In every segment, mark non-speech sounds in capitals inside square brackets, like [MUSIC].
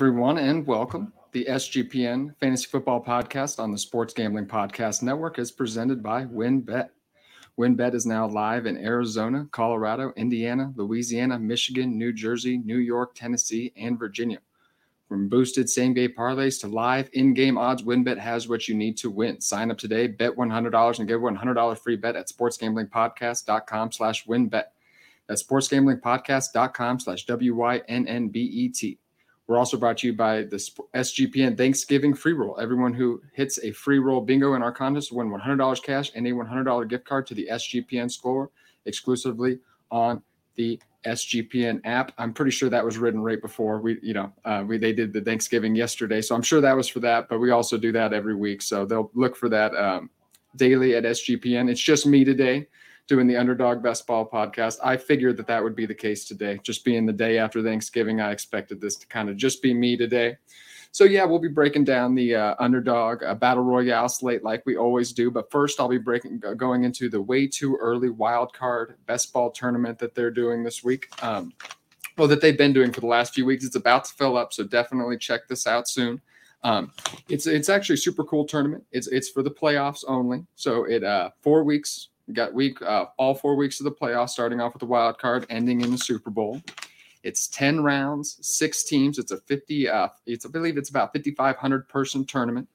everyone, and welcome. The SGPN Fantasy Football Podcast on the Sports Gambling Podcast Network is presented by WynnBET. WynnBET is now live in Arizona, Colorado, Indiana, Louisiana, Michigan, New Jersey, New York, Tennessee, and Virginia. From boosted same day parlays to live in game odds, WynnBET has what you need to win. Sign up today, bet $100 and get a $100 free bet at sportsgamblingpodcast.com slash wynnbet. That's sportsgamblingpodcast.com slash W-Y-N-N-B-E-T. We're also brought to you by the SGPN Thanksgiving free roll. Everyone who hits a free roll bingo in our contest will win $100 cash and a $100 gift card to the SGPN store exclusively on the SGPN app. I'm pretty sure that was written right before we, you know, uh, we they did the Thanksgiving yesterday, so I'm sure that was for that. But we also do that every week, so they'll look for that um, daily at SGPN. It's just me today doing the Underdog Best Ball podcast. I figured that that would be the case today. Just being the day after Thanksgiving, I expected this to kind of just be me today. So yeah, we'll be breaking down the uh, underdog uh, battle royale slate like we always do. But first, I'll be breaking going into the way too early wild card best ball tournament that they're doing this week. Um, well, that they've been doing for the last few weeks. It's about to fill up, so definitely check this out soon. Um, it's it's actually super cool tournament. It's it's for the playoffs only. So it uh, four weeks we got week uh, all four weeks of the playoffs, starting off with the wild card, ending in the Super Bowl. It's ten rounds, six teams. It's a fifty. Uh, it's I believe it's about fifty five hundred person tournament.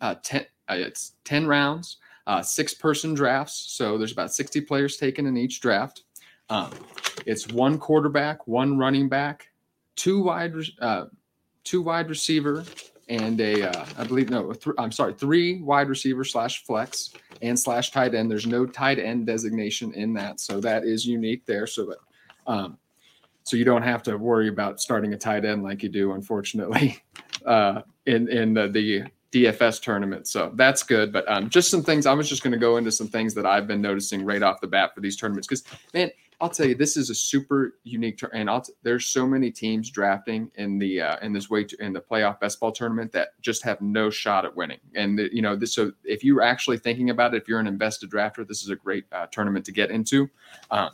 Uh, ten. Uh, it's ten rounds, uh, six person drafts. So there's about sixty players taken in each draft. Um, it's one quarterback, one running back, two wide, uh, two wide receiver, and a uh, I believe no, th- I'm sorry, three wide receiver slash flex and slash tight end. There's no tight end designation in that, so that is unique there. So that um, so you don't have to worry about starting a tight end like you do, unfortunately, [LAUGHS] uh, in in the, the DFS tournament. So that's good. But um, just some things. I was just going to go into some things that I've been noticing right off the bat for these tournaments because man, I'll tell you, this is a super unique tournament. and t- there's so many teams drafting in the uh, in this way to, in the playoff best ball tournament that just have no shot at winning. And the, you know, this so if you're actually thinking about it, if you're an invested drafter, this is a great uh, tournament to get into. Um,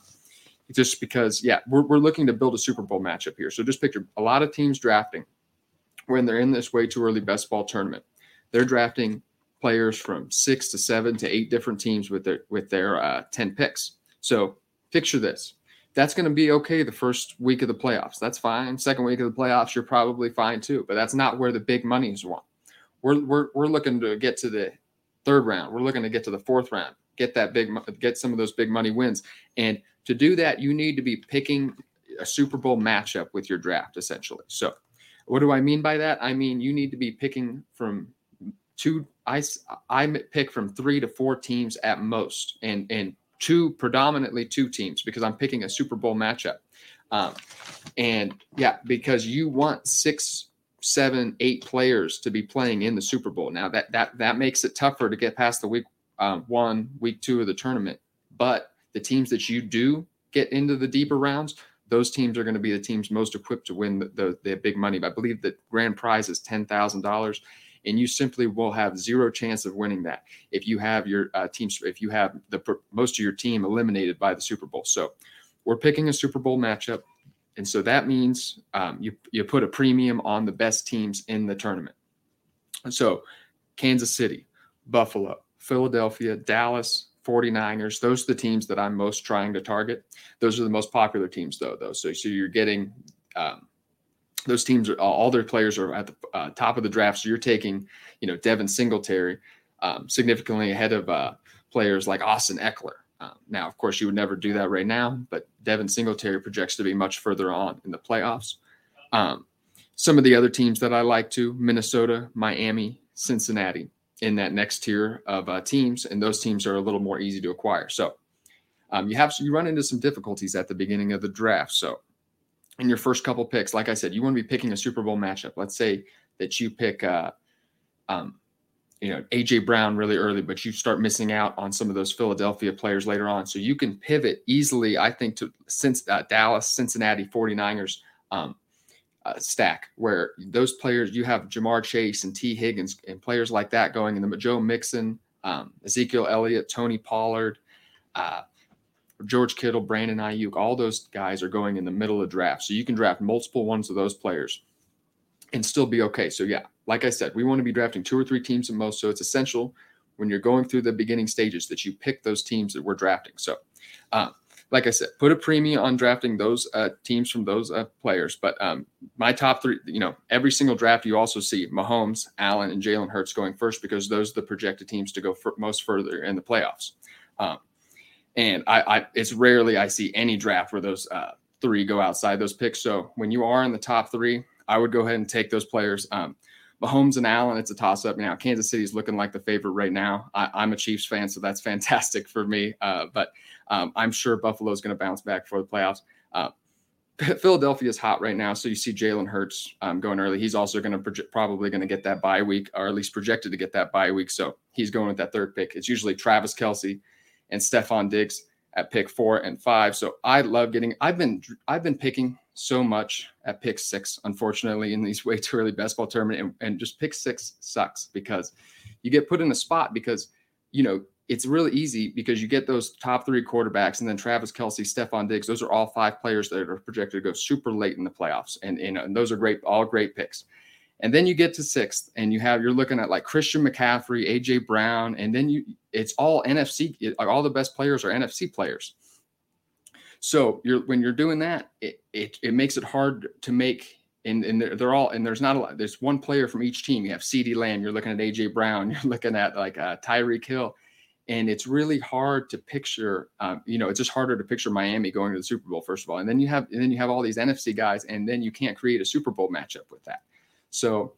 just because, yeah, we're, we're looking to build a Super Bowl matchup here. So just picture a lot of teams drafting when they're in this way too early best ball tournament. They're drafting players from six to seven to eight different teams with their with their uh, ten picks. So picture this. That's going to be okay the first week of the playoffs. That's fine. Second week of the playoffs, you're probably fine too. But that's not where the big money is won. We're, we're, we're looking to get to the third round. We're looking to get to the fourth round, get that big, get some of those big money wins. And to do that, you need to be picking a Super Bowl matchup with your draft, essentially. So, what do I mean by that? I mean you need to be picking from two. I I pick from three to four teams at most, and and two predominantly two teams because I'm picking a Super Bowl matchup. Um, and yeah, because you want six, seven, eight players to be playing in the Super Bowl. Now that that that makes it tougher to get past the week um, one, week two of the tournament. But the teams that you do get into the deeper rounds, those teams are going to be the teams most equipped to win the, the, the big money. But I believe the grand prize is ten thousand dollars and you simply will have zero chance of winning that if you have your uh, teams if you have the most of your team eliminated by the Super Bowl. So we're picking a Super Bowl matchup, and so that means um, you you put a premium on the best teams in the tournament. So Kansas City, Buffalo, Philadelphia, Dallas, 49ers. Those are the teams that I'm most trying to target. Those are the most popular teams, though. Though, so so you're getting um, those teams are all their players are at the uh, top of the draft. So you're taking, you know, Devin Singletary um, significantly ahead of uh, players like Austin Ekeler. Um, now, of course, you would never do that right now, but Devin Singletary projects to be much further on in the playoffs. Um, some of the other teams that I like to Minnesota, Miami, Cincinnati in that next tier of uh, teams, and those teams are a little more easy to acquire. So um, you have you run into some difficulties at the beginning of the draft. So in your first couple picks, like I said, you want to be picking a Super Bowl matchup. Let's say that you pick, uh, um, you know, AJ Brown really early, but you start missing out on some of those Philadelphia players later on. So you can pivot easily, I think, to since uh, Dallas, Cincinnati, 49ers um, uh, stack, where those players you have Ja'Marr Chase and Tee Higgins and players like that going in the Joe Mixon, um, Ezekiel Elliott, Tony Pollard. Uh, George Kittle, Brandon Aiyuk, all those guys are going in the middle of draft. So you can draft multiple ones of those players. and still be okay. So yeah, like I said, we want to be drafting two or three teams at most. So it's essential when you're going through the beginning stages that you pick those teams that we're drafting. So, um, like I said, put a premium on drafting those uh, teams from those uh, players. But um, my top three, you know, every single draft you also see Mahomes, Allen, and Jalen Hurts going first because those are the projected teams to go most further in the playoffs. Um, and I, I, it's rarely I see any draft where those uh, three go outside those picks. So when you are in the top three, I would go ahead and take those players. Um, Mahomes and Allen, it's a toss up now. Kansas City is looking like the favorite right now. I, am a Chiefs fan, so that's [LAUGHS] fantastic for me. Uh, but um, I'm sure Buffalo is going to bounce back for the playoffs. Uh, Philadelphia is hot right now, so you see Jalen Hurts um, going early. He's also going to proje- probably going to get that bye week, or at least projected to get that bye week. So he's going with that third pick. It's usually Travis Kelce and Stefon Diggs at pick four and five. So I love getting. I've been I've been picking so much at pick six, unfortunately, in these [LAUGHS] way too early best ball tournament, and, and just pick six sucks because you get put in a spot because you know it's really easy because you get those top three quarterbacks and then Travis Kelce, Stefon Diggs. Those are all five players that are projected to go super late in the playoffs, and, and, and those are great, all great picks. And then you get to sixth, and you have you're looking at like Christian McCaffrey, AJ Brown, and then you it's all NFC. All the best players are NFC players. So you're when you're doing that, it it, it makes it hard to make. And, and they're, they're all and there's not a lot. There's one player from each team. You have CeeDee Lamb. You're looking at AJ Brown. [LAUGHS] You're looking at like uh, Tyreek Hill, and it's really hard to picture. Um, you know, it's just harder to picture Miami going to the Super Bowl first of all, and then you have and then you have all these NFC guys, and then you can't create a Super Bowl matchup with that. So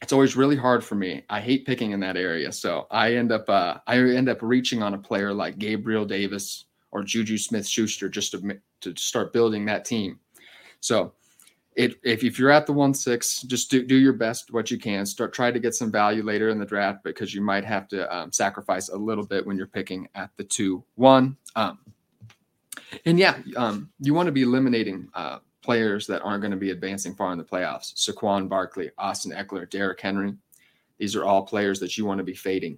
it's always really hard for me. I hate picking in that area. So I end up uh, I end up reaching on a player like Gabriel Davis or Juju Smith Schuster just to, to start building that team. So it, if, if you're at the one six, just do, do your best what you can. Start try to get some value later in the draft because you might have to um, sacrifice a little bit when you're picking at the two one. Um, and yeah, um, you want to be eliminating uh, players that aren't going to be advancing far in the playoffs. Saquon Barkley, Austin Ekeler, Derrick Henry. These are all players that you want to be fading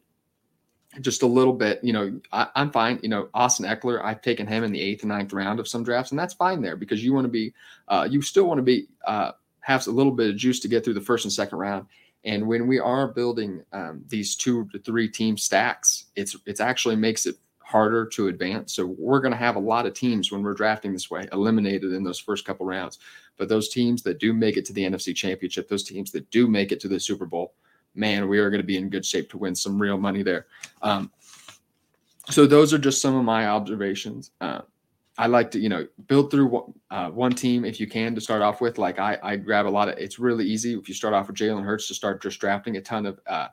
just a little bit. You know, I, am fine. You know, Austin Ekeler, I've taken him in the eighth and ninth round of some drafts, and that's fine there because you want to be, uh, you still want to be, uh, have a little bit of juice to get through the first and second round. And when we are building um, these two to three team stacks, it's it's actually makes it harder to advance. So we're going to have a lot of teams when we're drafting this way eliminated in those first couple rounds. But those teams that do make it to the NFC Championship, those teams that do make it to the Super Bowl, man, we are going to be in good shape to win some real money there. Um, so those are just some of my observations. Uh, I like to, you know, build through one, uh, one team if you can to start off with. Like I, I grab a lot of. It's really easy if you start off with Jalen Hurts to start just drafting a ton of uh,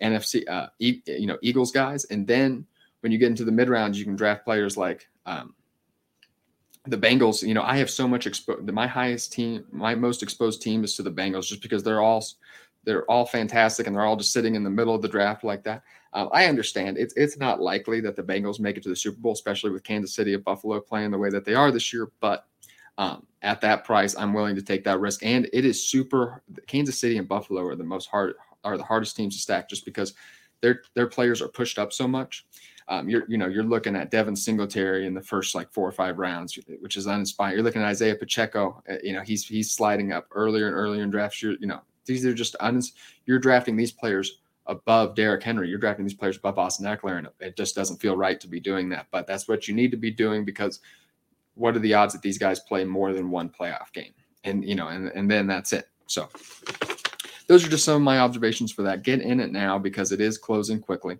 NFC, uh, e, you know, Eagles guys, and then when you get into the mid rounds, you can draft players like um, the Bengals. You know, I have so much exposed. My highest team, my most exposed team is to the Bengals, just because they're all they're all fantastic and they're all just sitting in the middle of the draft like that. Uh, I understand it's it's not likely that the Bengals make it to the Super Bowl, especially with Kansas City and Buffalo playing the way that they are this year. But um, at that price, I'm willing to take that risk. And it is super. Kansas City and Buffalo are the most hard are the hardest teams to stack just because their their players are pushed up so much. Um, you're you know you're looking at Devin Singletary in the first like four or five rounds, which is uninspiring. You're looking at Isaiah Pacheco. Uh, you know he's he's sliding up earlier and earlier in drafts. You're you know these are just uns- you're drafting these players above Derrick Henry. You're drafting these players above Austin Ekeler, and it just doesn't feel right to be doing that. But that's what you need to be doing because what are the odds that these guys play more than one playoff game? And you know, and and then that's it. So those are just some of my observations for that. Get in it now because it is closing quickly.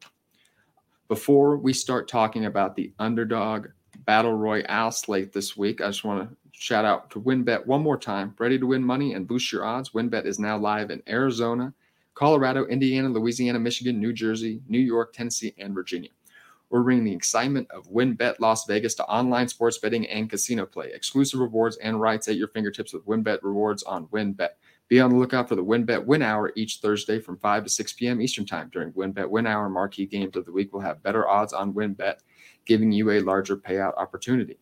Before we start talking about the underdog battle royale slate this week, I just want to shout out to WynnBET one more time. Ready to win money and boost your odds? WynnBET is now live in Arizona, Colorado, Indiana, Louisiana, Michigan, New Jersey, New York, Tennessee, and Virginia. We're bringing the excitement of WynnBET Las Vegas to online sports betting and casino play. Exclusive rewards and rights at your fingertips with WynnBET rewards on WynnBET. Be on the lookout for the WynnBET Win Hour each Thursday from 5 to 6 p.m. Eastern Time. During WynnBET Win Hour, marquee games of the week will have better odds on WynnBET, giving you a larger payout opportunity.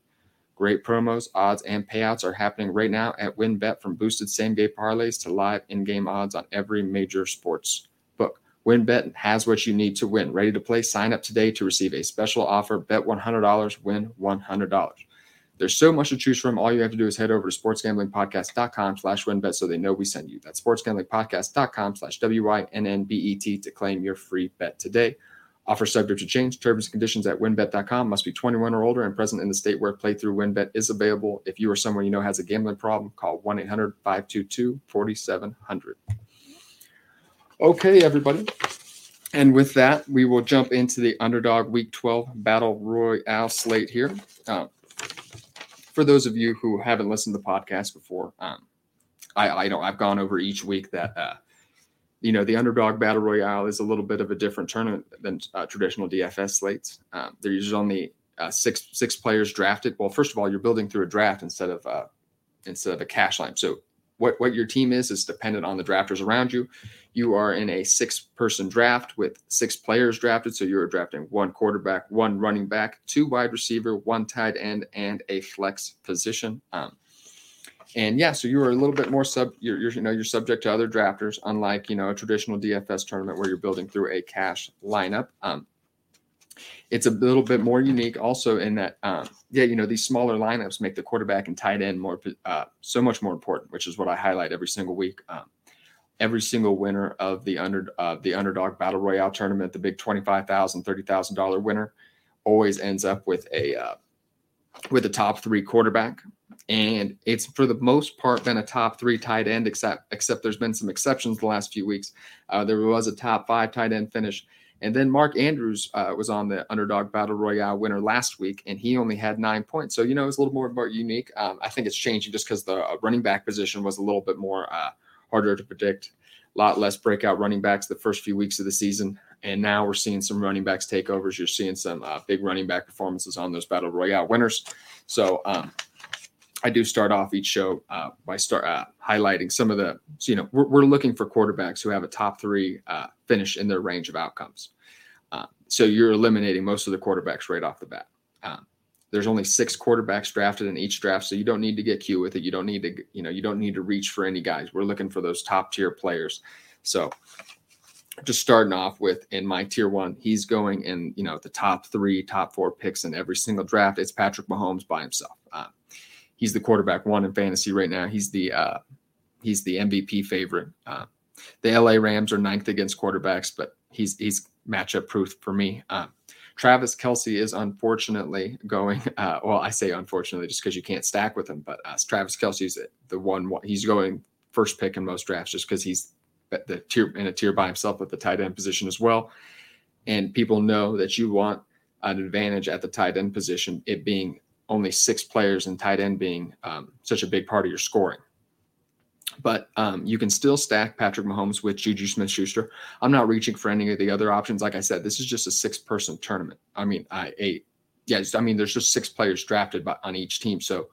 Great promos, odds, and payouts are happening right now at WynnBET from boosted same game parlays to live in game odds on every major sports book. WynnBET has what you need to win. Ready to play? Sign up today to receive a special offer. Bet $100, win $100. There's so much to choose from. All you have to do is head over to sportsgamblingpodcast.com slash wynnbet so they know we send you. That's sportsgamblingpodcast.com slash W-Y-N-N-B-E-T to claim your free bet today. Offer subject to change. Terms and conditions at wynnbet.com. Must be 21 or older and present in the state where playthrough wynnbet is available. If you or someone you know has a gambling problem, call 1-800-522-4700. Okay, everybody. And with that, we will jump into the underdog week 12 battle royale slate here. Um, for those of you who haven't listened to the podcast before, um, I, I know I've gone over each week that uh, you know the underdog battle royale is a little bit of a different tournament than uh, traditional DFS slates. Um, there's usually only uh, six six players drafted. Well, first of all, you're building through a draft instead of uh, instead of a cash line. So what what your team is is dependent on the drafters around you. You are in a six person draft with six players drafted. So you're drafting one quarterback, one running back, two wide receiver, one tight end, and a flex position. Um, and yeah, so you are a little bit more sub. You're, you're, you know you're subject to other drafters, unlike you know a traditional DFS tournament where you're building through a cash lineup. Um, it's a little bit more unique also in that um, yeah you know these smaller lineups make the quarterback and tight end more uh, so much more important which is what i highlight every single week um, every single winner of the under uh, the underdog battle royale tournament the big $25000 $30000 winner always ends up with a uh, with a top three quarterback and it's for the most part been a top three tight end except except there's been some exceptions the last few weeks uh, there was a top five tight end finish and then Mark Andrews uh, was on the underdog battle royale winner last week, and he only had nine points. So you know it's a little more, more unique. Um, I think it's changing just because the uh, running back position was a little bit more uh, harder to predict. A lot less breakout running backs the first few weeks of the season, and now we're seeing some running backs takeovers. You're seeing some uh, big running back performances on those battle royale winners. So um, I do start off each show uh, by start uh, highlighting some of the, so, you know, we're, we're, looking for quarterbacks who have a top three uh, finish in their range of outcomes. Uh, so you're eliminating most of the quarterbacks right off the bat. Um, there's only six quarterbacks drafted in each draft, so you don't need to get cute with it. You don't need to, you know, you don't need to reach for any guys. We're looking for those top tier players. So just starting off with in my tier one, he's going in, you know, the top three, top four picks in every single draft. It's Patrick Mahomes by himself. Uh, he's the quarterback one in fantasy right now. He's the uh, he's the MVP favorite. Uh, the LA Rams are ninth against quarterbacks, but he's he's matchup proof for me. Um, Travis Kelce is unfortunately going. [LAUGHS] Uh, well, I say unfortunately just because you can't stack with him, but uh, Travis Kelce's the one. He's going first pick in most drafts just because he's the tier in a tier by himself with the tight end position as well. And people know that you want an advantage at the tight end position, it being only six players and tight end being um, such a big part of your scoring. But um, you can still stack Patrick Mahomes with Juju Smith Schuster. I'm not reaching for any of the other options. Like I said, this is just a six person tournament. I mean, I eight. Yes, I mean, there's just six players drafted by, on each team. So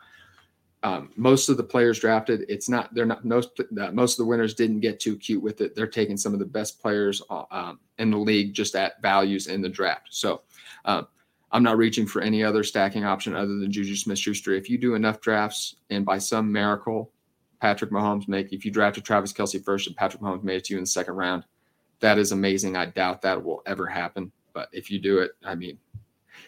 um, most of the players drafted, it's not, they're not, most, uh, most of the winners didn't get too cute with it. They're taking some of the best players uh, um, in the league just at values in the draft. So um, I'm not reaching for any other stacking option other than Juju Smith Schuster. If you do enough drafts and by some miracle, Patrick Mahomes make, if you drafted Travis Kelce first and Patrick Mahomes made it to you in the second round, that is amazing. I doubt that will ever happen. But if you do it, I mean,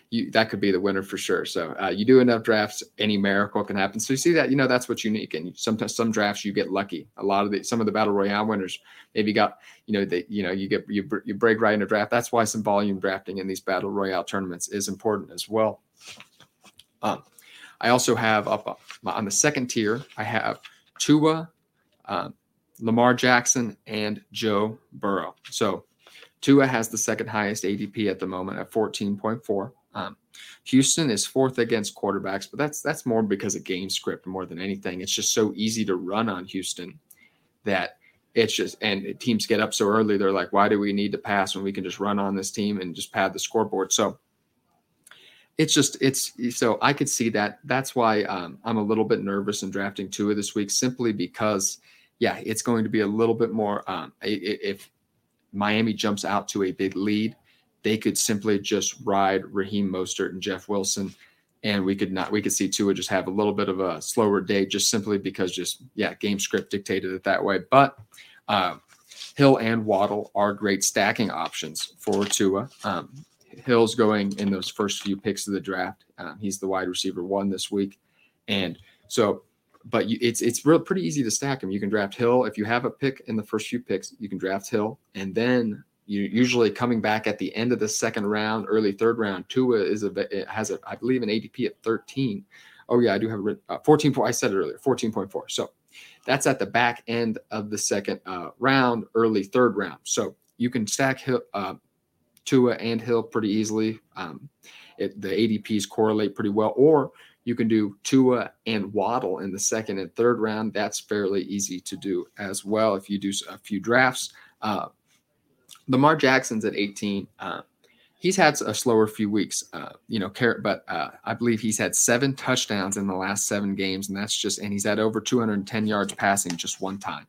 you that could be the winner for sure. So uh, you do enough drafts, any miracle can happen. So you see that, you know, that's what's unique. And sometimes some drafts you get lucky. A lot of the some of the battle royale winners maybe got, you know, they, you know, you get you you break right in a draft. That's why some volume drafting in these battle royale tournaments is important as well. Um, I also have up on the second tier, I have Tua, um, Lamar Jackson, and Joe Burrow. So Tua has the second highest ADP at the moment at 14.4. Um, Houston is fourth against quarterbacks, but that's that's more because of game script more than anything. It's just so easy to run on Houston that it's just and teams get up so early. They're like, why do we need to pass when we can just run on this team and just pad the scoreboard? So it's just it's so I could see that. That's why um, I'm a little bit nervous in drafting Tua this week, simply because yeah, it's going to be a little bit more. Um, if Miami jumps out to a big lead, they could simply just ride Raheem Mostert and Jeff Wilson, and we could not we could see Tua just have a little bit of a slower day, just simply because just yeah, game script dictated it that way. But uh, Hill and Waddle are great stacking options for Tua. Um, Hill's going in those first few picks of the draft. Um, he's the wide receiver one this week. And so, but you, it's it's real pretty easy to stack him. You can draft Hill if you have a pick in the first few picks. You can draft Hill, and then you usually coming back at the end of the second round, early third round. Tua is a has a I believe an ADP at 13. Oh yeah, I do have a uh, 14. I said it earlier, 14.4. So that's at the back end of the second uh, round, early third round. So you can stack Hill, uh, Tua and Hill pretty easily. Um, it, the ADPs correlate pretty well, or you can do Tua and Waddle in the second and third round. That's fairly easy to do as well if you do a few drafts. Uh, Lamar Jackson's at 18. Uh, he's had a slower few weeks, uh, you know, but uh, I believe he's had seven touchdowns in the last seven games, and that's just, and he's had over 210 yards passing just one time.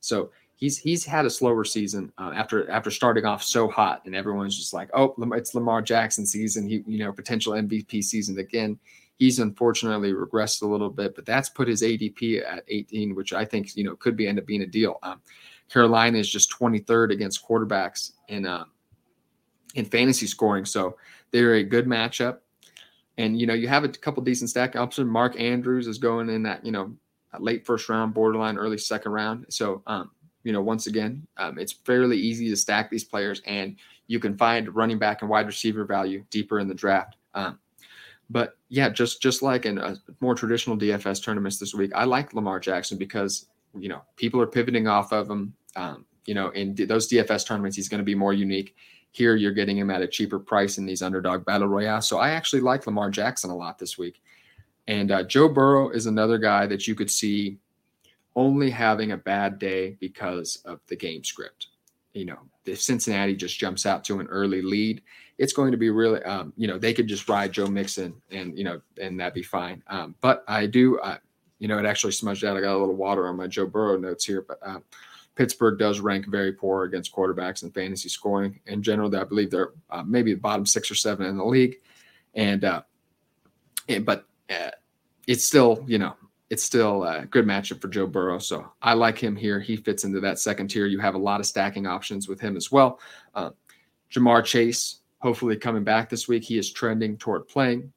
So he's he's had a slower season uh, after after starting off so hot, and everyone's just like, oh, it's Lamar Jackson season. He, you know, potential MVP season again. He's unfortunately regressed a little bit, but that's put his ADP at 18, which I think you know could be end up being a deal. Um, Carolina is just 23rd against quarterbacks in uh, in fantasy scoring, so they're a good matchup. And you know, you have a couple decent stack options. Mark Andrews is going in that you know late first round, borderline early second round. So um, you know, once again, um, it's fairly easy to stack these players, and you can find running back and wide receiver value deeper in the draft. Um, but yeah, just just like in a more traditional DFS tournaments this week, I like Lamar Jackson because you know people are pivoting off of him. Um, you know, in those DFS tournaments, he's going to be more unique. Here, you're getting him at a cheaper price in these underdog battle royale. So I actually like Lamar Jackson a lot this week. And uh, Joe Burrow is another guy that you could see only having a bad day because of the game script. You know, if Cincinnati just jumps out to an early lead, it's going to be really, um, you know, they could just ride Joe Mixon and, you know, and that'd be fine. Um, but I do, uh, you know, it actually smudged out. I got a little water on my Joe Burrow notes here, but uh, Pittsburgh does rank very poor against quarterbacks in fantasy scoring. In general, I believe they're uh, maybe the bottom six or seven in the league. And, uh, and but uh, it's still, you know, it's still a good matchup for Joe Burrow. So I like him here. He fits into that second tier. You have a lot of stacking options with him as well. Uh, Ja'Marr Chase, hopefully coming back this week. He is trending toward playing.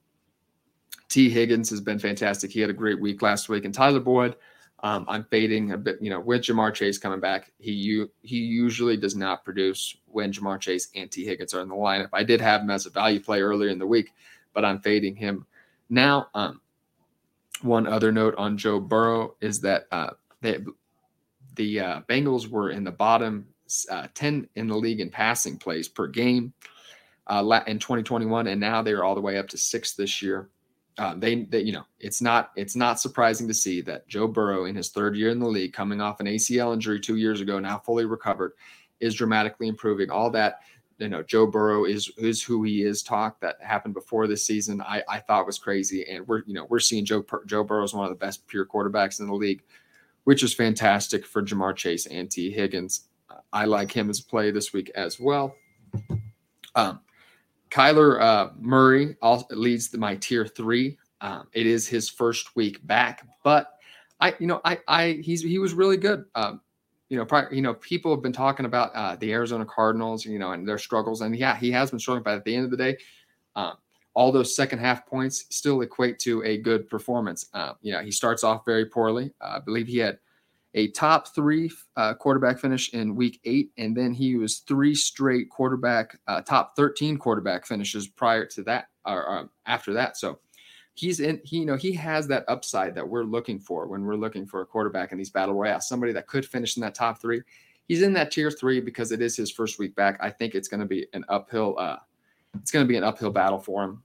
Tee Higgins has been fantastic. He had a great week last week. And Tyler Boyd, um, I'm fading a bit, you know, with Ja'Marr Chase coming back. He he usually does not produce when Ja'Marr Chase and Tee Higgins are in the lineup. I did have him as a value play earlier in the week, but I'm fading him now. Um, one other note on Joe Burrow is that uh, they, the uh, Bengals were in the bottom uh, 10 in the league in passing plays per game uh, in 2021, and now they're all the way up to sixth this year. Uh, they, they, you know, it's not it's not surprising to see that Joe Burrow in his third year in the league, coming off an ACL injury two years ago, now fully recovered, is dramatically improving. All that you know Joe Burrow is is who he is talk that happened before this season I, I thought was crazy. And we're you know we're seeing Joe Joe Burrow is one of the best pure quarterbacks in the league which is fantastic for Ja'Marr Chase and Tee Higgins. I like him as play this week as well. Um, Kyler uh, Murray leads the, my tier three. Um, it is his first week back but I you know I I he's he was really good. Um, you know, prior, you know, people have been talking about uh, the Arizona Cardinals, you know, and their struggles, and yeah, he has been struggling. But at the end of the day, um, all those second half points still equate to a good performance. Uh, you know, he starts off very poorly. Uh, I believe he had a top three uh, quarterback finish in week eight, and then he was three straight quarterback, uh, top 13 quarterback finishes prior to that or um, after that. So he's in he you know he has that upside that we're looking for when we're looking for a quarterback in these battle royales somebody that could finish in that top three. He's in that tier three because it is his first week back. I think it's going to be an uphill uh it's going to be an uphill battle for him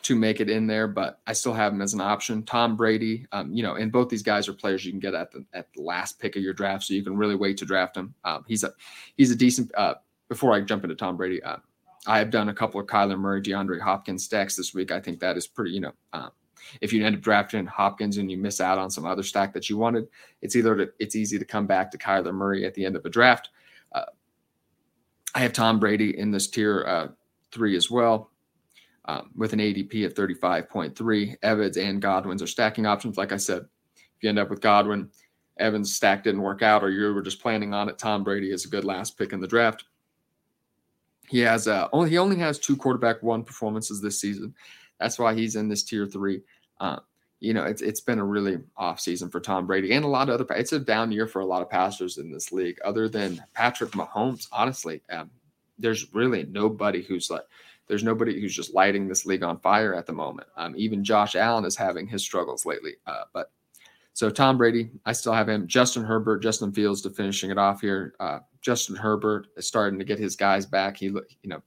to make it in there but i still have him as an option. Tom brady um, you know and both these guys are players you can get at the at the last pick of your draft so you can really wait to draft him. Um, he's a he's a decent uh before i jump into tom brady uh, I have done a couple of Kyler Murray, DeAndre Hopkins stacks this week. I think that is pretty, you know, um, if you end up drafting Hopkins and you miss out on some other stack that you wanted, it's either to, it's easy to come back to Kyler Murray at the end of a draft. Uh, I have Tom Brady in this tier uh, three as well, um, with an ADP of 35.3. Evans and Godwin's are stacking options. Like I said, if you end up with Godwin, Evans' stack didn't work out, or you were just planning on it, Tom Brady is a good last pick in the draft. He has uh, only he only has two quarterback one performances this season. That's why he's in this tier three. Uh, you know, it's it's been a really off season for Tom Brady and a lot of other. It's a down year for a lot of passers in this league. Other than Patrick Mahomes, honestly, um, there's really nobody who's like, there's nobody who's just lighting this league on fire at the moment. Um, even Josh Allen is having his struggles lately. Uh, but so Tom Brady, I still have him. Justin Herbert, Justin Fields to finishing it off here. Uh, Justin Herbert is starting to get his guys back. He, you know,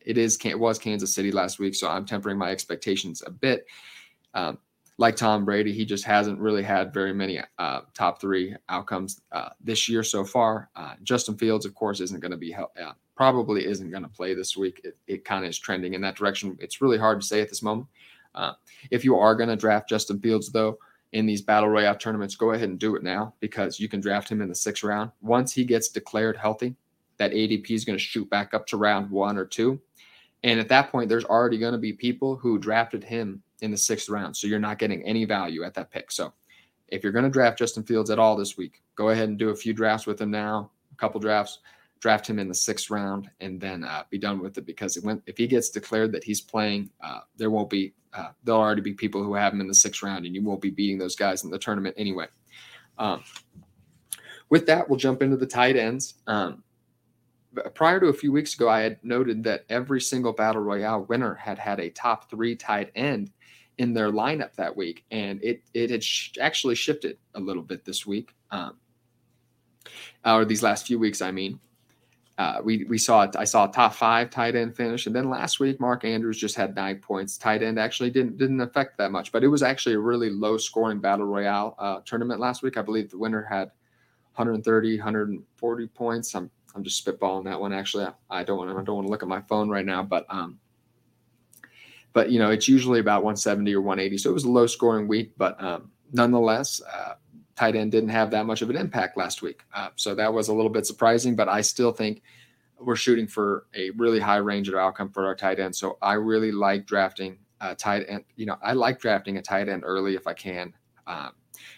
it is it was Kansas City last week, so I'm tempering my expectations a bit. Um, like Tom Brady, he just hasn't really had very many uh, top three outcomes uh, this year so far. Uh, Justin Fields, of course, isn't going to be uh, probably isn't going to play this week. It, it kind of is trending in that direction. It's really hard to say at this moment. Uh, if you are going to draft Justin Fields, though, in these battle royale tournaments, go ahead and do it now because you can draft him in the sixth round. Once he gets declared healthy, that ADP is going to shoot back up to round one or two. And at that point, there's already going to be people who drafted him in the sixth round. So you're not getting any value at that pick. So if you're going to draft Justin Fields at all this week, go ahead and do a few drafts with him now, a couple drafts, draft him in the sixth round, and then uh, be done with it. Because if he gets declared that he's playing, uh, there won't be, uh, there'll already be people who have him in the sixth round, and you won't be beating those guys in the tournament anyway. Um, with that, we'll jump into the tight ends. Um, prior to a few weeks ago, I had noted that every single battle royale winner had had a top three tight end in their lineup that week, and it it had sh- actually shifted a little bit this week, um, or these last few weeks. I mean, uh, we we saw I saw a top five tight end finish, and then last week Mark Andrews just had nine points. Tight end actually didn't didn't affect that much, but it was actually a really low scoring battle royale uh, tournament last week. I believe the winner had 130, 140 points. I'm I'm just spitballing that one. Actually, I don't want I don't want to look at my phone right now, but um, but you know it's usually about 170 or 180 so it was a low scoring week but um, nonetheless uh, tight end didn't have that much of an impact last week uh, so that was a little bit surprising but i still think we're shooting for a really high range of outcome for our tight end so i really like drafting a tight end you know i like drafting a tight end early if i can um,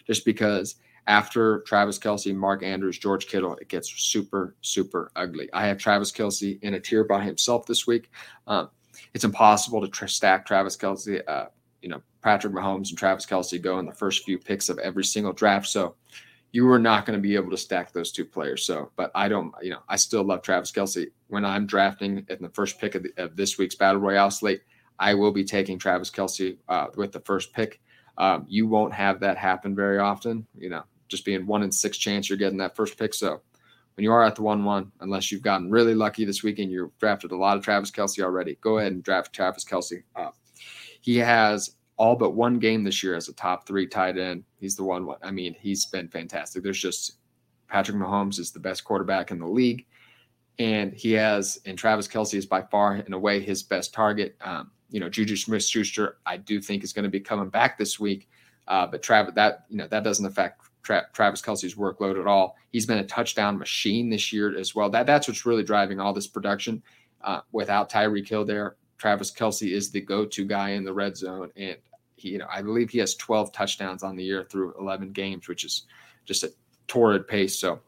just because after Travis Kelce, Mark Andrews, George Kittle, it gets super, super ugly. I have Travis Kelce in a tier by himself this week. Um, it's impossible to stack Travis Kelce Uh, you know, Patrick Mahomes and Travis Kelce go in the first few picks of every single draft. So you are not going to be able to stack those two players. So, but I don't, you know, I still love Travis Kelce. When I'm drafting in the first pick of, the, of this week's Battle Royale slate, I will be taking Travis Kelce uh, with the first pick. Um, you won't have that happen very often, you know, just being one in six chance you're getting that first pick. So when you are at the 1 1, unless you've gotten really lucky this weekend, you've drafted a lot of Travis Kelce already, go ahead and draft Travis Kelce. Uh, he has all but one game this year as a top three tight end. He's the one. I mean, he's been fantastic. There's just Patrick Mahomes is the best quarterback in the league. And he has, and Travis Kelce is by far, in a way, his best target. Um, you know, Juju Smith Schuster, I do think is going to be coming back this week. Uh, but Travis, that, you know, that doesn't affect Tra- Travis Kelce's workload at all. He's been a touchdown machine this year as well. That that's what's really driving all this production. Uh, without Tyreek Hill there, Travis Kelce is the go-to guy in the red zone, and he, you know, I believe he has 12 touchdowns on the year through 11 games, which is just a torrid pace. So,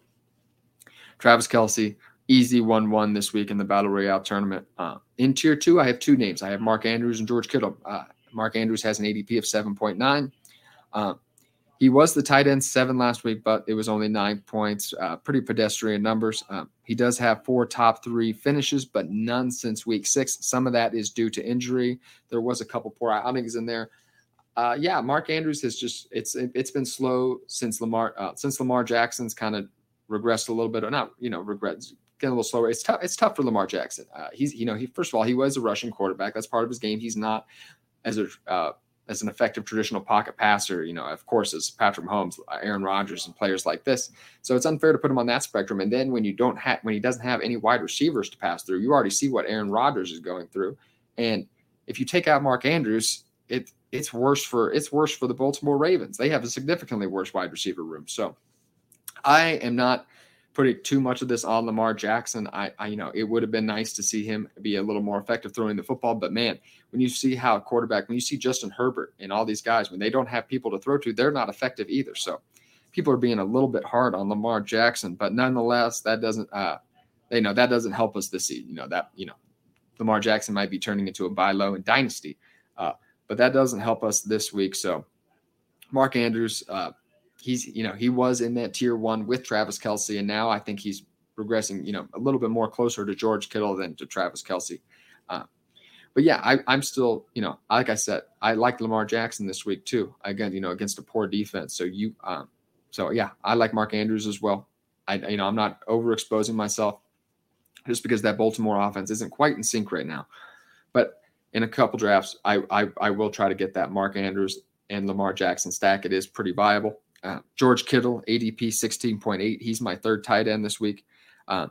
Travis Kelce, easy one-one this week in the Battle Royale tournament. Uh, in Tier Two, I have two names. I have Mark Andrews and George Kittle. Uh, Mark Andrews has an ADP of 7.9. Uh, he was the tight end seven last week, but it was only nine points. Uh, pretty pedestrian numbers. Um, he does have four top three finishes, but none since week six. Some of that is due to injury. There was a couple poor outings in there. Uh, yeah, Mark Andrews has just it's it's been slow since Lamar uh, since Lamar Jackson's kind of regressed a little bit, or not you know regrets getting a little slower. It's tough. It's tough for Lamar Jackson. Uh, he's you know he first of all he was a rushing quarterback. That's part of his game. He's not as a uh, as an effective traditional pocket passer, you know, of course, as Patrick Mahomes, Aaron Rodgers, and players like this. So it's unfair to put him on that spectrum. And then when you don't have, when he doesn't have any wide receivers to pass through, you already see what Aaron Rodgers is going through. And if you take out Mark Andrews, it it's worse for it's worse for the Baltimore Ravens. They have a significantly worse wide receiver room. So I am not putting too much of this on Lamar Jackson. I, I, you know, it would have been nice to see him be a little more effective throwing the football. But man, when you see how a quarterback, when you see Justin Herbert and all these guys, when they don't have people to throw to, they're not effective either. So people are being a little bit hard on Lamar Jackson, but nonetheless, that doesn't, uh, they know that doesn't help us this season. You know that you know Lamar Jackson might be turning into a buy low in dynasty, uh, but that doesn't help us this week. So Mark Andrews, uh, he's you know he was in that tier one with Travis Kelce, and now I think he's progressing, you know, a little bit more closer to George Kittle than to Travis Kelce. Uh, but yeah, I, I'm still, you know, like I said, I like Lamar Jackson this week too. Again, you know, against a poor defense. So you, um, so yeah, I like Mark Andrews as well. I, you know, I'm not overexposing myself just because that Baltimore offense isn't quite in sync right now. But in a couple drafts, I, I, I will try to get that Mark Andrews and Lamar Jackson stack. It is pretty viable. Uh, George Kittle, ADP 16.8. He's my third tight end this week. Uh,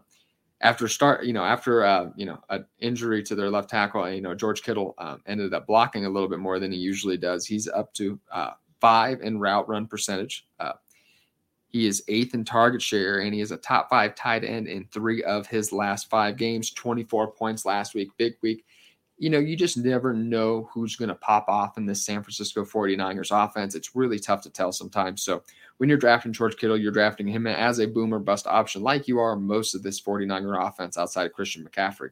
after start, you know, after uh, you know an injury to their left tackle, you know, George Kittle um, ended up blocking a little bit more than he usually does. He's up to uh, five in route run percentage. Uh, he is eighth in target share, and he is a top five tight end in three of his last five games. Twenty four points last week, big week you know, you just never know who's going to pop off in this San Francisco 49ers offense. It's really tough to tell sometimes. So when you're drafting George Kittle, you're drafting him as a boomer bust option, like you are most of this 49er offense outside of Christian McCaffrey.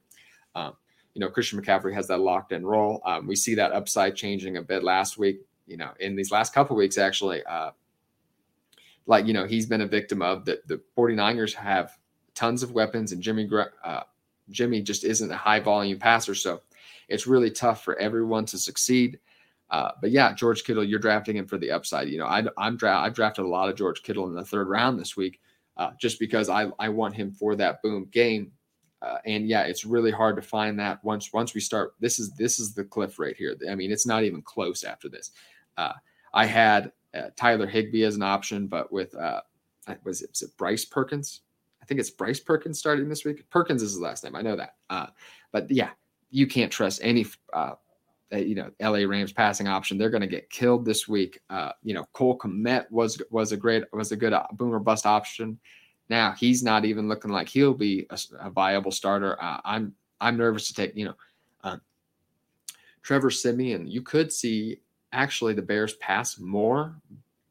Um, you know, Christian McCaffrey has that locked in role. Um, we see that upside changing a bit last week, you know, in these last couple weeks, actually. Uh, like, you know, he's been a victim of that. The 49ers have tons of weapons, and Jimmy, uh, Jimmy just isn't a high volume passer. So, it's really tough for everyone to succeed. Uh, but yeah, George Kittle, you're drafting him for the upside. You know, I, am dra- I've drafted a lot of George Kittle in the third round this week, uh, just because I I want him for that boom game. Uh, and yeah, it's really hard to find that once once we start. This is this is the cliff right here. I mean, it's not even close after this. Uh, I had uh, Tyler Higbee as an option, but with uh, was it, was it Bryce Perkins? I think it's Bryce Perkins starting this week. Perkins is his last name. I know that. But yeah, you can't trust any uh, you know LA Rams passing option. They're going to get killed this week. Uh, you know Cole Kmet was was a great was a good uh, boomer bust option. Now he's not even looking like he'll be a, a viable starter. Uh, I'm I'm nervous to take you know uh, Trevor Siemian. You could see actually the Bears pass more,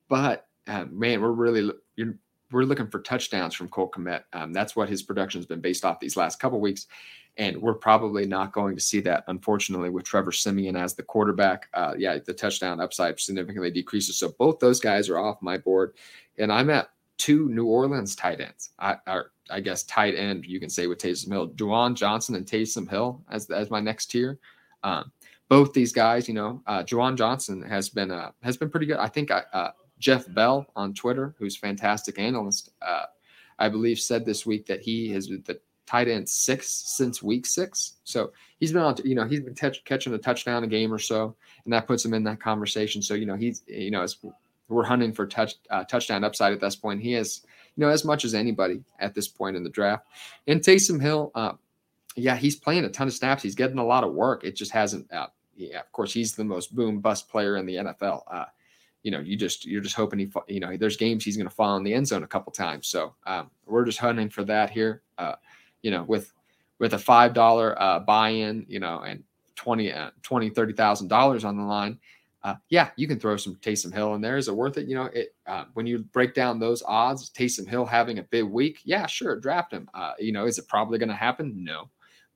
but uh, man, we're really we're looking for touchdowns from Cole Kmet. Um, that's what his production has been based off these last couple weeks. And we're probably not going to see that, unfortunately, with Trevor Siemian as the quarterback. Uh, yeah, the touchdown upside significantly decreases. So both those guys are off my board. And I'm at two New Orleans tight ends. I, or I guess tight end, you can say with Taysom Hill, Juwan Johnson and Taysom Hill as, as my next tier. Um, both these guys, you know, uh, Juwan Johnson has been uh, has been pretty good. I think I, uh, Jeff Bell on Twitter, who's fantastic analyst, uh, I believe said this week that he is the tight end six since week six. So he's been on, you know, he's been t- catching a touchdown a game or so, and that puts him in that conversation. So you know, he's you know, we're hunting for touch uh, touchdown upside at this point, he has you know as much as anybody at this point in the draft. And Taysom Hill, uh, yeah, he's playing a ton of snaps. He's getting a lot of work. It just hasn't. Uh, yeah, of course, he's the most boom bust player in the NFL. You know, you just you're just hoping he, you know, there's games he's going to fall in the end zone a couple times. So um, we're just hunting for that here. Uh, you know, with with a five dollar uh, buy-in, you know, and 20, uh, 20 30,000 dollars on the line, uh, yeah, you can throw some Taysom Hill in there. Is it worth it? You know, it uh, when you break down those odds, Taysom Hill having a big week, yeah, sure, draft him. Uh, you know, is it probably going to happen? No,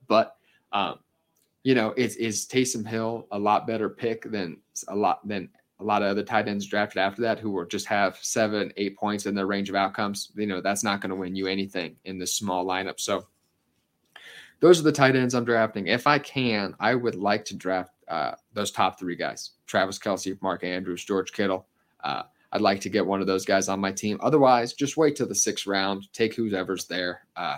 but um, you know, is is Taysom Hill a lot better pick than a lot than lot of other tight ends drafted after that who will just have seven, eight points in their range of outcomes? You know, that's not going to win you anything in this small lineup. So those are the tight ends I'm drafting. If I can, I would like to draft uh, those top three guys: Travis Kelce, Mark Andrews, George Kittle. Uh, I'd like to get one of those guys on my team. Otherwise, just wait till the sixth round. Take whoever's there. Uh,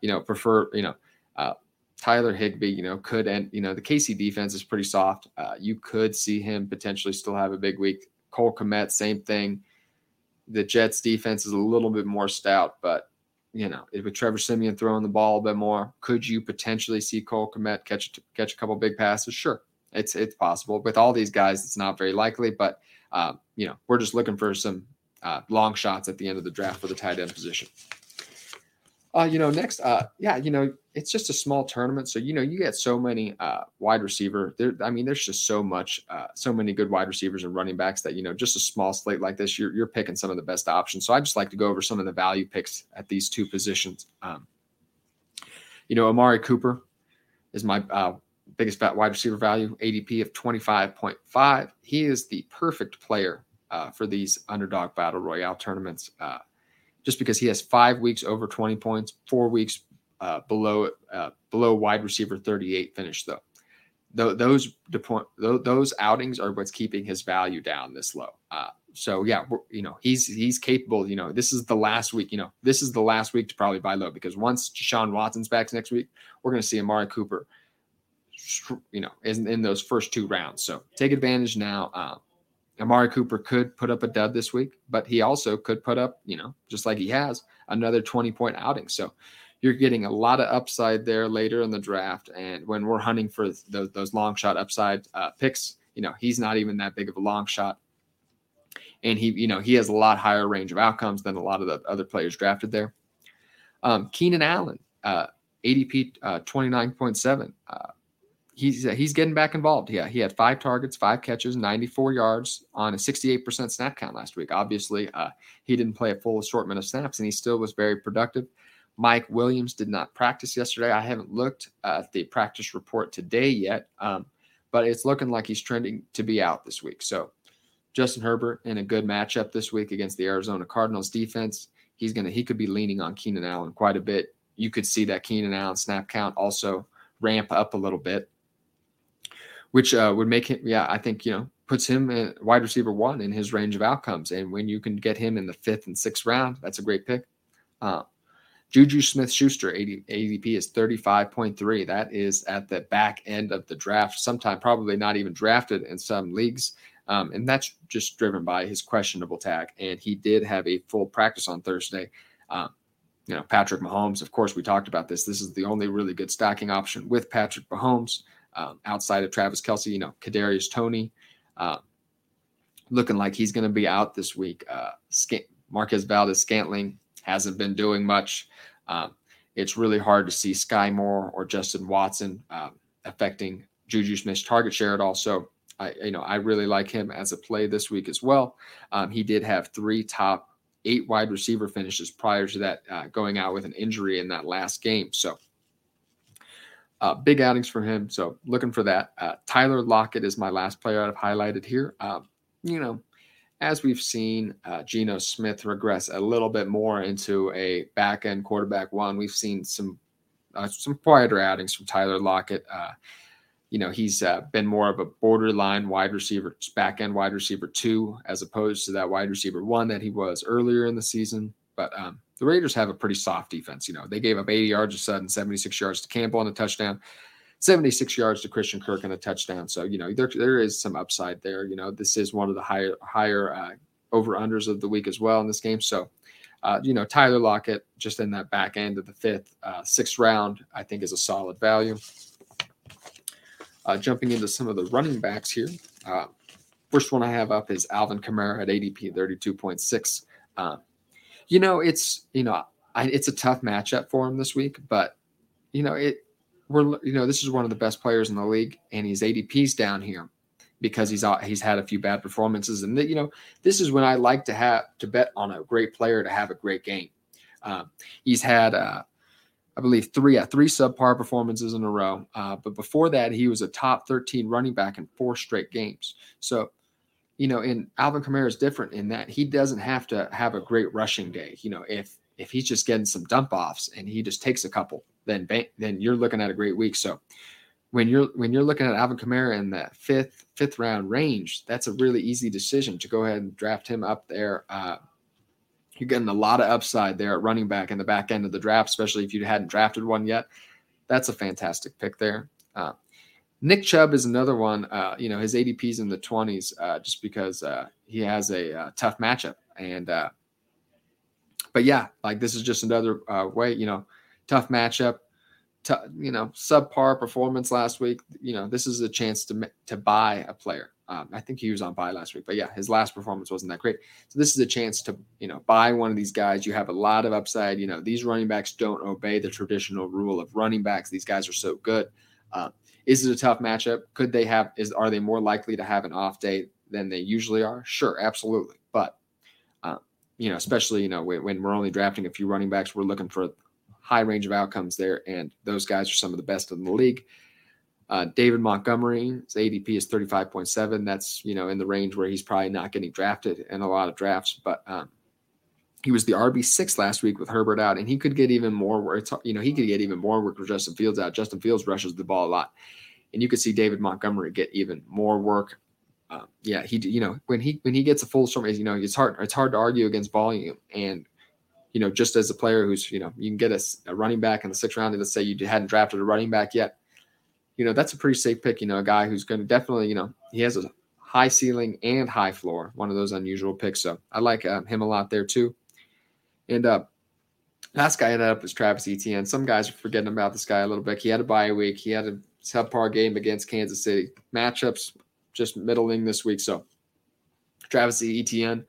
you know, prefer you know uh, Tyler Higbee. You know, could and you know the KC defense is pretty soft. Uh, you could see him potentially still have a big week. Cole Kmet, same thing. The Jets defense is a little bit more stout, but you know, with Trevor Siemian throwing the ball a bit more, could you potentially see Cole Kmet catch catch a couple big passes? Sure, it's it's possible. With all these guys, it's not very likely, but uh, you know, we're just looking for some uh, long shots at the end of the draft for the tight end position. Uh, you know, next, uh, yeah, you know, it's just a small tournament, so you know, you get so many uh, wide receiver. There, I mean, there's just so much, uh, so many good wide receivers and running backs that you know, just a small slate like this, you're you're picking some of the best options. So I just like to go over some of the value picks at these two positions. Um, you know, Amari Cooper is my uh, biggest wide receiver value, ADP of 25.5. He is the perfect player uh, for these underdog battle royale tournaments, uh, just because he has five weeks over 20 points, four weeks uh, below uh, below wide receiver 38 finish though. Th- those those outings are what's keeping his value down this low. Uh, so yeah, you know he's he's capable. You know this is the last week. You know this is the last week to probably buy low because once Sean Watson's back next week, we're going to see Amari Cooper. You know, in, in those first two rounds. So take advantage now. Uh, Amari Cooper could put up a dud this week, but he also could put up, you know, just like he has, another 20 point outing. So you're getting a lot of upside there later in the draft. And when we're hunting for those, those long shot upside uh, picks, you know, he's not even that big of a long shot. And he, you know, he has a lot higher range of outcomes than a lot of the other players drafted there. Um, Keenan Allen, uh, ADP uh, 29.7. Uh, he's he's getting back involved. Yeah, he had five targets, five catches, 94 yards on a 68% snap count last week. Obviously, uh, he didn't play a full assortment of snaps, and he still was very productive. Mike Williams did not practice yesterday. I haven't looked at the practice report today yet, um, but it's looking like he's trending to be out this week. So Justin Herbert in a good matchup this week against the Arizona Cardinals defense. He's gonna he could be leaning on Keenan Allen quite a bit. You could see that Keenan Allen snap count also ramp up a little bit, which uh, would make him yeah I think you know puts him in wide receiver one in his range of outcomes. And when you can get him in the fifth and sixth round, that's a great pick. Uh, Juju Smith Schuster ADP is 35.3. That is at the back end of the draft, sometime probably not even drafted in some leagues. Um, and that's just driven by his questionable tag. And he did have a full practice on Thursday. Um, you know, Patrick Mahomes, of course, we talked about this. This is the only really good stacking option with Patrick Mahomes um, outside of Travis Kelce, You know, Kadarius Toney, uh, looking like he's going to be out this week. Uh, Marquez Valdes-Scantling hasn't been doing much. Um, it's really hard to see Skyy Moore or Justin Watson um, affecting Juju Smith's target share at all. So, I, you know, I really like him as a play this week as well. Um, he did have three top eight wide receiver finishes prior to that, uh, going out with an injury in that last game. So, uh, big outings for him. So, looking for that. Uh, Tyler Lockett is my last player I've highlighted here. Um, you know, as we've seen uh, Geno Smith regress a little bit more into a back end quarterback one, we've seen some uh, some quieter outings from Tyler Lockett. Uh, you know, he's uh, been more of a borderline wide receiver, back end wide receiver two, as opposed to that wide receiver one that he was earlier in the season. But um, the Raiders have a pretty soft defense. You know, they gave up 80 yards to Sutton, 76 yards to Campbell on a touchdown. 76 yards to Christian Kirk and a touchdown. So, you know, there, there is some upside there. You know, this is one of the higher, higher uh, over unders of the week as well in this game. So, uh, you know, Tyler Lockett just in that back end of the fifth, uh, sixth round, I think is a solid value. Uh, jumping into some of the running backs here. Uh, first one I have up is Alvin Kamara at ADP 32.6. You know, it's, you know, I, it's a tough matchup for him this week, but, you know, it, we're you know this is one of the best players in the league, and he's ADP's down here because he's he's had a few bad performances, and you know this is when I like to have to bet on a great player to have a great game. Uh, he's had uh, I believe three uh, three subpar performances in a row, uh, but before that he was a top 13 running back in four straight games. So you know, in Alvin Kamara is different in that he doesn't have to have a great rushing day. You know, if if he's just getting some dump offs and he just takes a couple, then then you're looking at a great week. So when you're when you're looking at Alvin Kamara in that fifth fifth round range, that's a really easy decision to go ahead and draft him up there. Uh, you're getting a lot of upside there at running back in the back end of the draft, especially if you hadn't drafted one yet. That's a fantastic pick there. Uh, Nick Chubb is another one. Uh, you know, his ADP's in the 20s uh, just because uh, he has a uh, tough matchup. And, uh, but yeah, like this is just another uh, way, you know, tough matchup, t- you know, subpar performance last week. You know, this is a chance to to buy a player. Um, I think he was on buy last week, but yeah, his last performance wasn't that great. So this is a chance to you know buy one of these guys. You have a lot of upside. You know, these running backs don't obey the traditional rule of running backs. These guys are so good. Uh, is it a tough matchup? Could they have? Is are they more likely to have an off day than they usually are? Sure, absolutely. But uh, you know, especially you know when, when, we're only drafting a few running backs, we're looking for a high range of outcomes there, and those guys are some of the best in the league. Uh, David Montgomery's ADP is 35.7. That's, you know, in the range where he's probably not getting drafted in a lot of drafts. But um, he was the RB6 last week with Herbert out, and he could get even more work. You know, he could get even more work with Justin Fields out. Justin Fields rushes the ball a lot. And you could see David Montgomery get even more work. Um, yeah, he, you know, when he when he gets a full storm, you know, it's hard it's hard to argue against volume. And you know, just as a player who's, you know, you can get a, a running back in the sixth round, and let's say you hadn't drafted a running back yet, you know, that's a pretty safe pick. You know, a guy who's going to definitely, you know, he has a high ceiling and high floor, one of those unusual picks. So I like uh, him a lot there too. And uh, last guy ended up is Travis Etienne. Some guys are forgetting about this guy a little bit. He had a bye week. He had a subpar game against Kansas City. Matchups just middling this week. So Travis Etienne,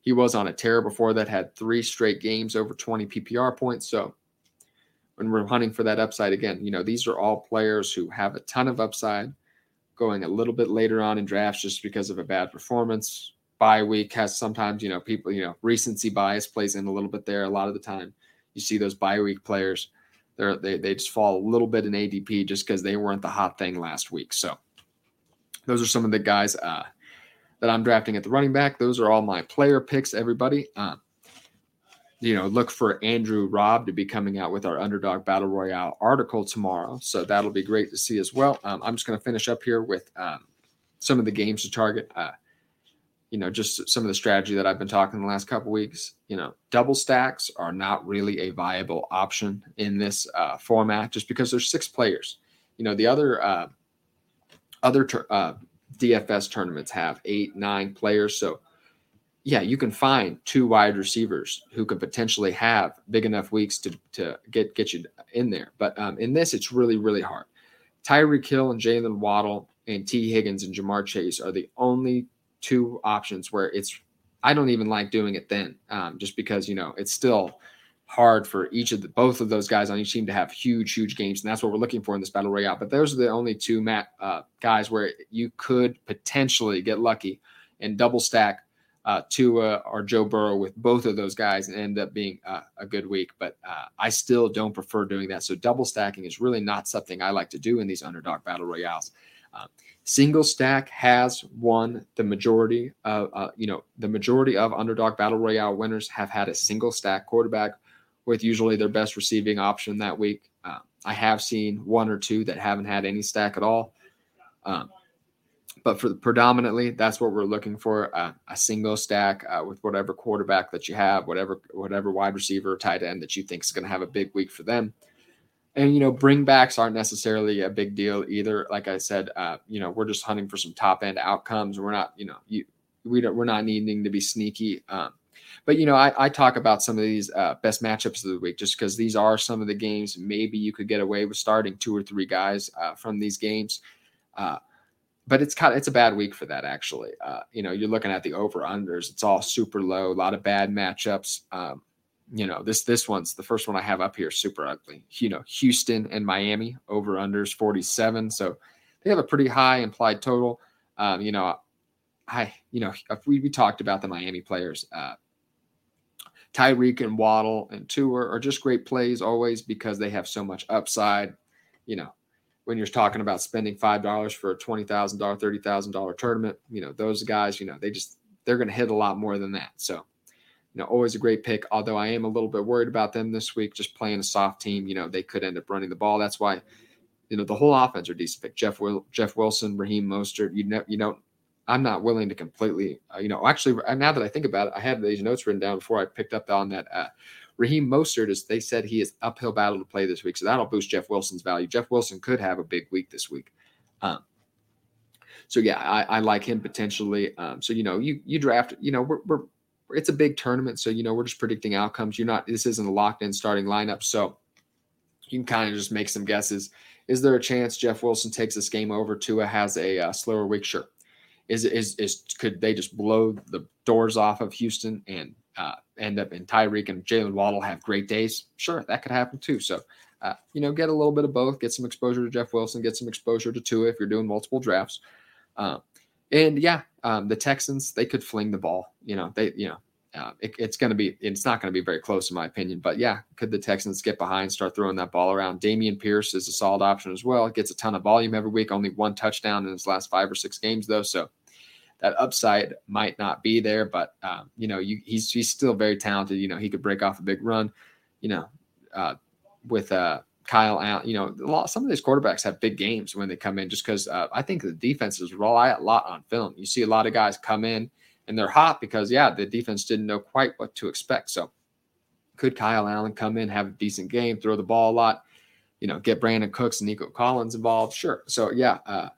he was on a tear before that, had three straight games over 20 PPR points. So when we're hunting for that upside again, you know, these are all players who have a ton of upside going a little bit later on in drafts just because of a bad performance. Bye week has sometimes, you know, people, you know, recency bias plays in a little bit there. A lot of the time you see those bye week players, they're, they, they just fall a little bit in ADP just because they weren't the hot thing last week. So those are some of the guys uh, that I'm drafting at the running back. Those are all my player picks, everybody. Uh, you know, look for Andrew Robb to be coming out with our Underdog Battle Royale article tomorrow. So that'll be great to see as well. Um, I'm just going to finish up here with um, some of the games to target. Uh, you know, just some of the strategy that I've been talking the last couple weeks. You know, double stacks are not really a viable option in this uh, format, just because there's six players. You know, the other uh, other ter- uh, DFS tournaments have eight, nine players, so yeah, you can find two wide receivers who can potentially have big enough weeks to to get get you in there. But um, in this, it's really really hard. Tyreek Hill and Jaylen Waddle and Tee Higgins and Ja'Marr Chase are the only two options where it's. I don't even like doing it then, um, just because you know it's still hard for each of the both of those guys on each team to have huge huge games, and that's what we're looking for in this battle royale. But those are the only two mat uh, guys where you could potentially get lucky and double stack uh, Tua or Joe Burrow with both of those guys and end up being uh, a good week. But uh, I still don't prefer doing that. So double stacking is really not something I like to do in these underdog battle royales. Uh, single stack has won the majority of uh, you know the majority of underdog battle royale winners have had a single stack quarterback with usually their best receiving option that week. Uh, I have seen one or two that haven't had any stack at all. Um, but for predominantly, that's what we're looking for: uh, a single stack uh, with whatever quarterback that you have, whatever whatever wide receiver, tight end that you think is going to have a big week for them. And you know, bringbacks aren't necessarily a big deal either. Like I said, uh, you know, we're just hunting for some top end outcomes. We're not, you know, you we don't we're not needing to be sneaky. Um, but you know, I, I, talk about some of these uh, best matchups of the week just because these are some of the games. Maybe you could get away with starting two or three guys uh, from these games. Uh, but it's kind of it's a bad week for that actually. Uh, you know, you're looking at the over unders; it's all super low, a lot of bad matchups. Um, you know, this this one's the first one I have up here, super ugly. You know, Houston and Miami over unders 47, so they have a pretty high implied total. Um, you know, I you know we, we talked about the Miami players. Uh, Tyreek and Waddle and Tua are just great plays always because they have so much upside. You know, when you're talking about spending five dollars for a twenty thousand dollar, thirty thousand dollar tournament, you know those guys, you know they just they're going to hit a lot more than that. So, you know, always a great pick. Although I am a little bit worried about them this week, just playing a soft team. You know, they could end up running the ball. That's why, you know, the whole offense are decent pick. Jeff Will, Jeff Wilson, Raheem Mostert. You know, you know, I'm not willing to completely, uh, you know, actually now that I think about it, I had these notes written down before I picked up on that uh, Raheem Mostert is they said he is uphill battle to play this week, so that'll boost Jeff Wilson's value. Jeff Wilson could have a big week this week. Um, so yeah, I, I, like him potentially. Um, so you know, you you draft, you know, we're, we're it's a big tournament, so you know we're just predicting outcomes. You're not this isn't a locked in starting lineup, so you can kind of just make some guesses. Is there a chance Jeff Wilson takes this game over? Tua has a uh, slower week. Sure. Is is is could they just blow the doors off of Houston and uh, end up in Tyreek and Jaylen Waddle have great days, sure, that could happen too. So, uh, you know, get a little bit of both, get some exposure to Jeff Wilson, get some exposure to Tua if you're doing multiple drafts. Uh, and yeah, um, the Texans, they could fling the ball. You know, they, you know, uh, it, it's going to be it's not going to be very close in my opinion. But yeah, could the Texans get behind, start throwing that ball around? Dameon Pierce is a solid option as well. Gets a ton of volume every week. Only one touchdown in his last five or six games though, so that upside might not be there. But um, you know, you, he's he's still very talented. You know, he could break off a big run. You know, uh, with uh, Kyle Allen, you know, lot, some of these quarterbacks have big games when they come in just because uh, I think the defenses rely a lot on film. You see a lot of guys come in and they're hot because, yeah, the defense didn't know quite what to expect. So could Kyle Allen come in, have a decent game, throw the ball a lot, you know, get Brandin Cooks and Nico Collins involved? Sure. So, yeah, uh,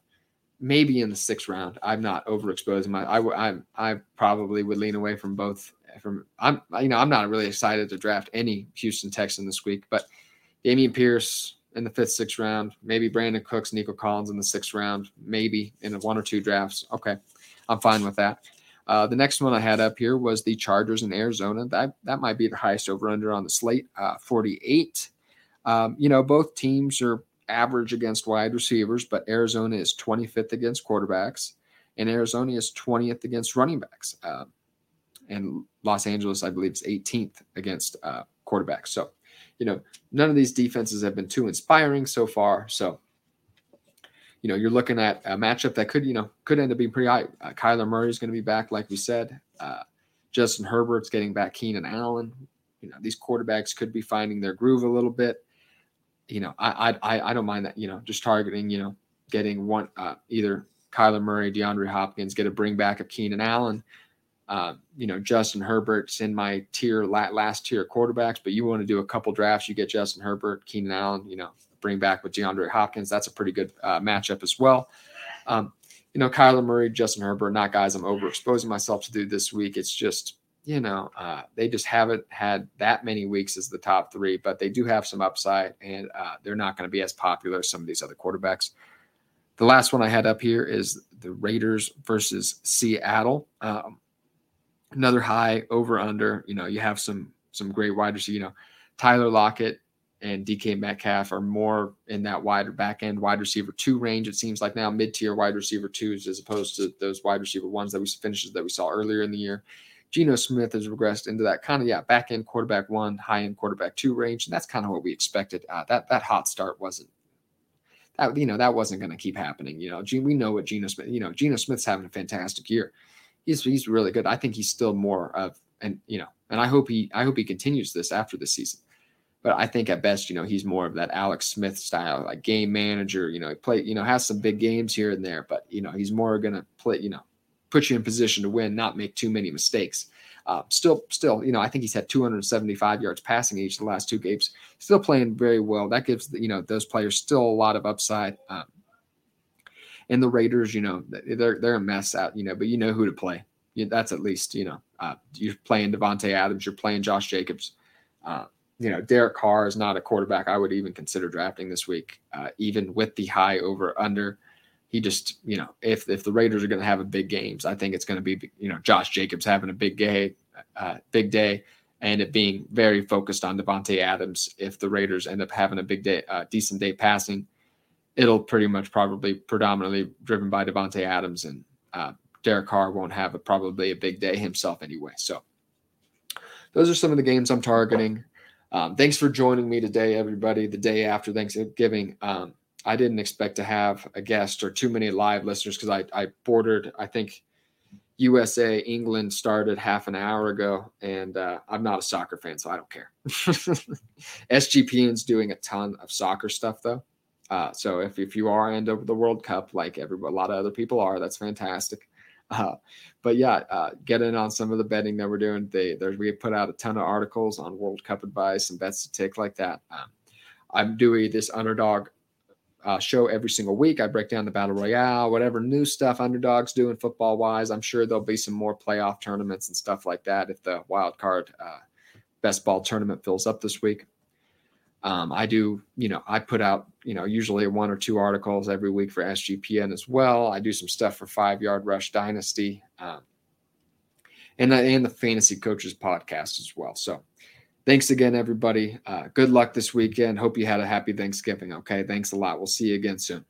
maybe in the sixth round. I'm not overexposing my. I I I probably would lean away from both. From I'm you know I'm not really excited to draft any Houston Texan this week, but Dameon Pierce in the fifth, sixth round, maybe Brandin Cooks, Nico Collins in the sixth round, maybe in one or two drafts. Okay, I'm fine with that. Uh, the next one I had up here was the Chargers in Arizona. That that might be the highest over under on the slate, uh, 48. Um, you know, both teams are average against wide receivers, but Arizona is 25th against quarterbacks, and Arizona is 20th against running backs. Uh, and Los Angeles, I believe, is 18th against uh, quarterbacks. So you know, none of these defenses have been too inspiring so far. So, you know, you're looking at a matchup that could, you know, could end up being pretty high. Uh, Kyler Murray is going to be back, like we said. Uh, Justin Herbert's getting back Keenan Allen. You know, these quarterbacks could be finding their groove a little bit. You know, I I I don't mind that. You know, just targeting. You know, getting one uh, either Kyler Murray, DeAndre Hopkins, get a bring back of Keenan Allen uh, you know, Justin Herbert's in my tier last tier quarterbacks, but you want to do a couple drafts, you get Justin Herbert, Keenan Allen, you know, bring back with DeAndre Hopkins. That's a pretty good uh, matchup as well. Um, you know, Kyler Murray, Justin Herbert, not guys I'm overexposing myself to do this week. It's just, you know, uh, they just haven't had that many weeks as the top three, but they do have some upside and uh, they're not going to be as popular as some of these other quarterbacks. The last one I had up here is the Raiders versus Seattle. Um, another high over under. You know, you have some some great wide receivers. You know, Tyler Lockett and DK Metcalf are more in that wider back end wide receiver two range. It seems like now mid tier wide receiver twos as opposed to those wide receiver ones that we finishes that we saw earlier in the year. Geno Smith has regressed into that kind of yeah back end quarterback one, high end quarterback two range, and that's kind of what we expected. Uh, that that hot start wasn't that you know that wasn't going to keep happening. You know, we know what Geno Smith. You know, Geno Smith's having a fantastic year he's he's really good. I think he's still more of and you know, and I hope he I hope he continues this after the season. But I think at best, you know, he's more of that Alex Smith style, like game manager. You know, play, you know, has some big games here and there, but you know, he's more gonna play, you know, put you in position to win, not make too many mistakes. Uh, still, still, you know, I think he's had 275 yards passing each of the last two games. Still playing very well. That gives you know those players still a lot of upside. Um, and the Raiders, you know, they're they're a mess out, you know, but you know who to play. that's at least, you know, uh, you're playing Davante Adams, you're playing Josh Jacobs. Uh, you know, Derek Carr is not a quarterback I would even consider drafting this week, uh, even with the high over under. He just, you know, if if the Raiders are going to have a big games, I think it's going to be, you know, Josh Jacobs having a big day, uh, big day, and it being very focused on Davante Adams. If the Raiders end up having a big day, uh, decent day passing, it'll pretty much probably predominantly driven by Davante Adams and uh, Derek Carr won't have a, probably a big day himself anyway. So those are some of the games I'm targeting. Um, thanks for joining me today, everybody. The day after Thanksgiving, um, I didn't expect to have a guest or too many live listeners because I, I bordered. I think USA England started half an hour ago, and uh, I'm not a soccer fan, so I don't care. [LAUGHS] SGPN's doing a ton of soccer stuff though. Uh, so if, if you are into the World Cup, like every a lot of other people are, that's fantastic. [LAUGHS] Uh, but yeah, uh, get in on some of the betting that we're doing. They there's we put out a ton of articles on World Cup advice and bets to take like that. Um, I'm doing this underdog uh, show every single week. I break down the battle royale, whatever new stuff underdogs doing football wise. I'm sure there'll be some more playoff tournaments and stuff like that if the wild card uh, best ball tournament fills up this week. Um, I do, you know, I put out, you know, usually one or two articles every week for SGPN as well. I do some stuff for Five Yard Rush Dynasty, um, and and the Fantasy Coaches podcast as well. So, thanks again, everybody. Uh, good luck this weekend. Hope you had a happy Thanksgiving. Okay, thanks a lot. We'll see you again soon.